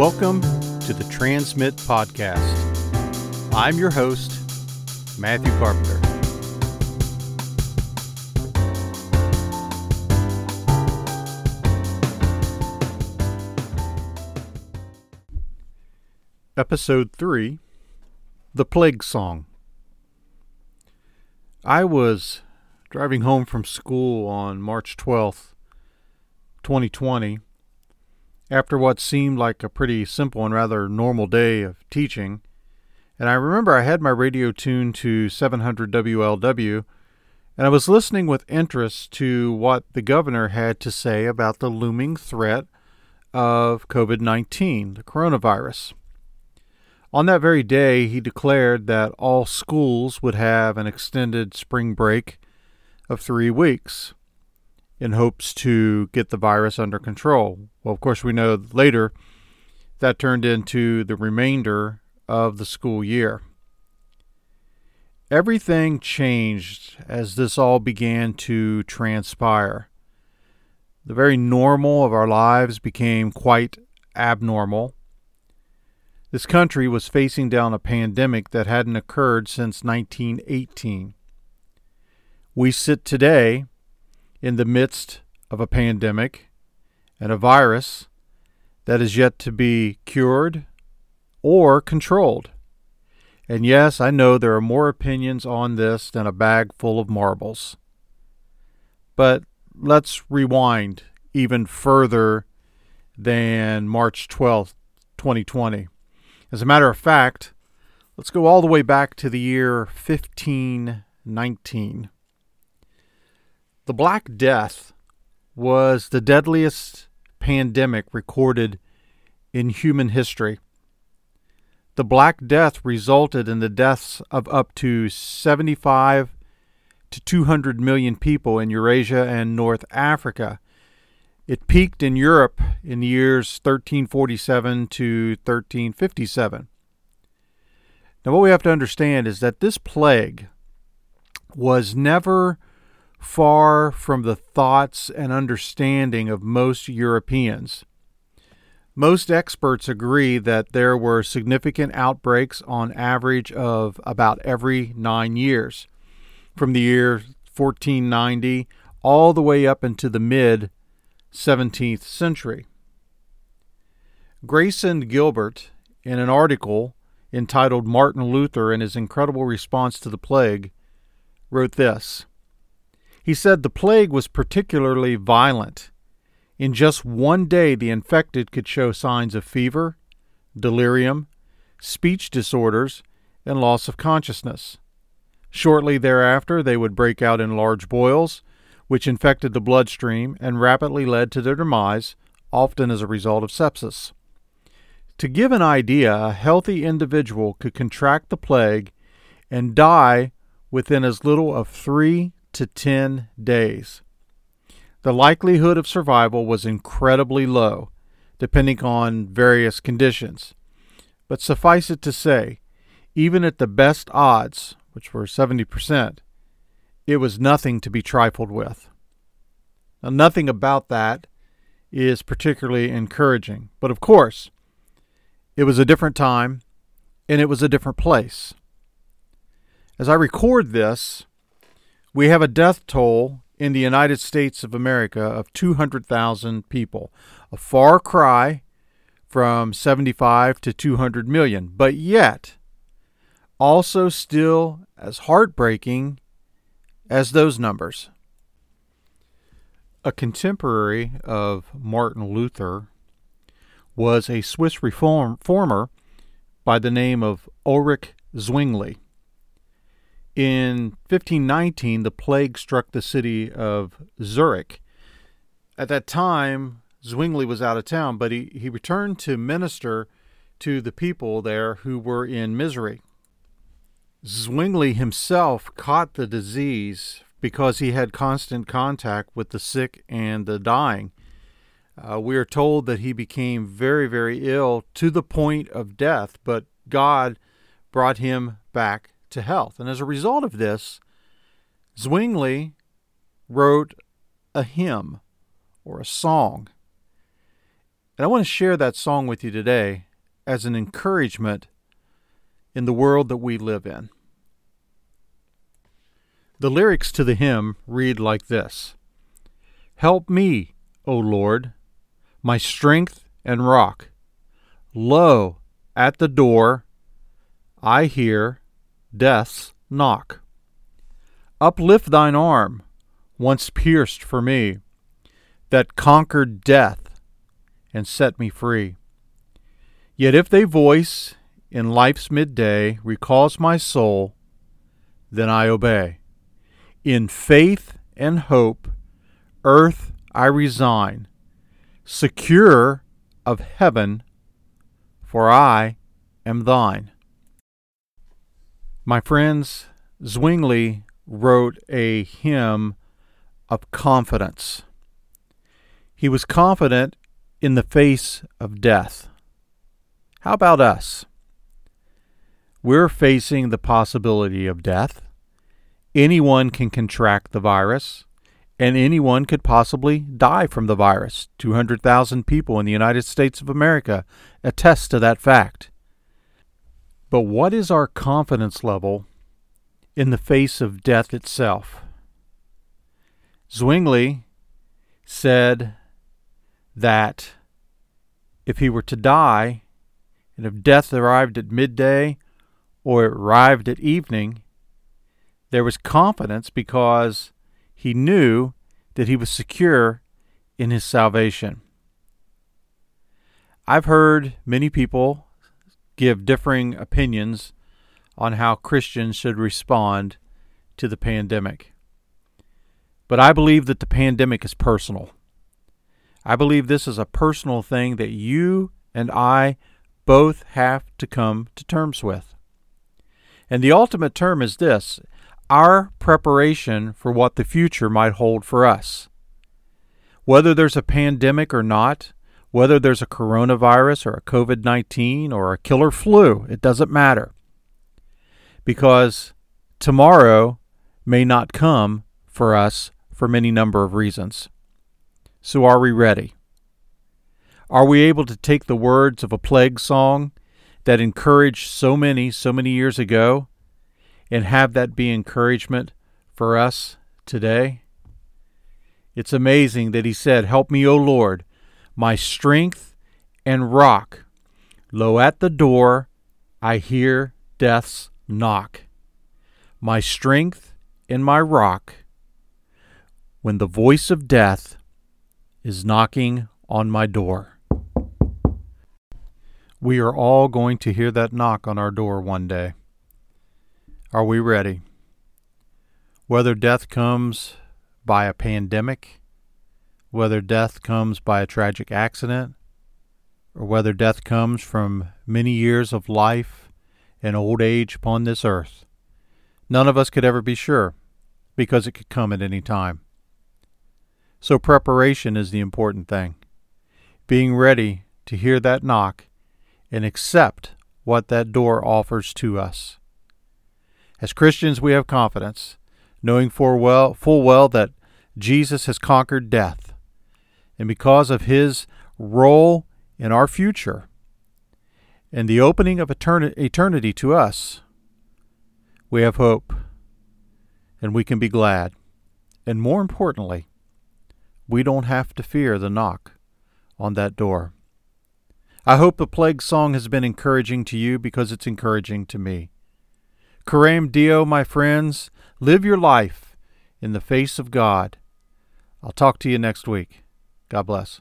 Welcome to the Transmit Podcast. I'm your host, Matthew Carpenter. Episode 3 The Plague Song. I was driving home from school on March 12th, 2020, after what seemed like a pretty simple and rather normal day of teaching. And I remember I had my radio tuned to 700 WLW, and I was listening with interest to what the governor had to say about the looming threat of COVID 19, the coronavirus. On that very day, he declared that all schools would have an extended spring break of three weeks in hopes to get the virus under control. Well, of course, we know later that turned into the remainder of the school year. Everything changed as this all began to transpire. The very normal of our lives became quite abnormal this country was facing down a pandemic that hadn't occurred since 1918. We sit today in the midst of a pandemic and a virus that is yet to be cured or controlled. And yes, I know there are more opinions on this than a bag full of marbles. But let's rewind even further than March 12th, 2020. As a matter of fact, let's go all the way back to the year 1519. The Black Death was the deadliest pandemic recorded in human history. The Black Death resulted in the deaths of up to 75 to 200 million people in Eurasia and North Africa it peaked in Europe in the years 1347 to 1357. Now, what we have to understand is that this plague was never far from the thoughts and understanding of most Europeans. Most experts agree that there were significant outbreaks on average of about every nine years, from the year 1490 all the way up into the mid 17th century. Grayson Gilbert, in an article entitled Martin Luther and His Incredible Response to the Plague, wrote this. He said the plague was particularly violent. In just one day, the infected could show signs of fever, delirium, speech disorders, and loss of consciousness. Shortly thereafter, they would break out in large boils, which infected the bloodstream and rapidly led to their demise, often as a result of sepsis. To give an idea, a healthy individual could contract the plague and die within as little of three to ten days. The likelihood of survival was incredibly low, depending on various conditions. But suffice it to say, even at the best odds, which were 70%, it was nothing to be trifled with. Now, nothing about that is particularly encouraging. But of course, it was a different time and it was a different place. As I record this, we have a death toll in the United States of America of 200,000 people, a far cry from 75 to 200 million, but yet also still as heartbreaking as those numbers. A contemporary of Martin Luther was a Swiss reformer by the name of Ulrich Zwingli. In 1519, the plague struck the city of Zurich. At that time, Zwingli was out of town, but he, he returned to minister to the people there who were in misery. Zwingli himself caught the disease because he had constant contact with the sick and the dying. Uh, we are told that he became very, very ill to the point of death, but God brought him back to health. And as a result of this, Zwingli wrote a hymn or a song. And I want to share that song with you today as an encouragement in the world that we live in. The lyrics to the hymn read like this Help me, O Lord, my strength and rock. Lo, at the door I hear death's knock. Uplift thine arm, once pierced for me, that conquered death and set me free. Yet if they voice in life's midday recalls my soul, then I obey. In faith and hope, earth I resign, secure of heaven, for I am thine. My friends, Zwingli wrote a hymn of confidence. He was confident in the face of death. How about us? We're facing the possibility of death. Anyone can contract the virus, and anyone could possibly die from the virus. 200,000 people in the United States of America attest to that fact. But what is our confidence level in the face of death itself? Zwingli said that if he were to die, and if death arrived at midday or it arrived at evening, there was confidence because he knew that he was secure in his salvation. I've heard many people give differing opinions on how Christians should respond to the pandemic. But I believe that the pandemic is personal. I believe this is a personal thing that you and I both have to come to terms with. And the ultimate term is this our preparation for what the future might hold for us. Whether there's a pandemic or not, whether there's a coronavirus or a COVID 19 or a killer flu, it doesn't matter. Because tomorrow may not come for us for many number of reasons. So are we ready? Are we able to take the words of a plague song that encouraged so many, so many years ago and have that be encouragement for us today? It's amazing that he said, Help me, O Lord, my strength and rock. Lo, at the door I hear death's knock. My strength and my rock. When the voice of death is knocking on my door. We are all going to hear that knock on our door one day. Are we ready? Whether death comes by a pandemic, whether death comes by a tragic accident, or whether death comes from many years of life and old age upon this earth, none of us could ever be sure because it could come at any time. So, preparation is the important thing. Being ready to hear that knock and accept what that door offers to us. As Christians, we have confidence, knowing full well, full well that Jesus has conquered death. And because of his role in our future and the opening of eternity to us, we have hope and we can be glad. And more importantly, we don't have to fear the knock on that door. I hope the plague song has been encouraging to you because it's encouraging to me. Coram Deo, my friends, live your life in the face of God. I'll talk to you next week. God bless.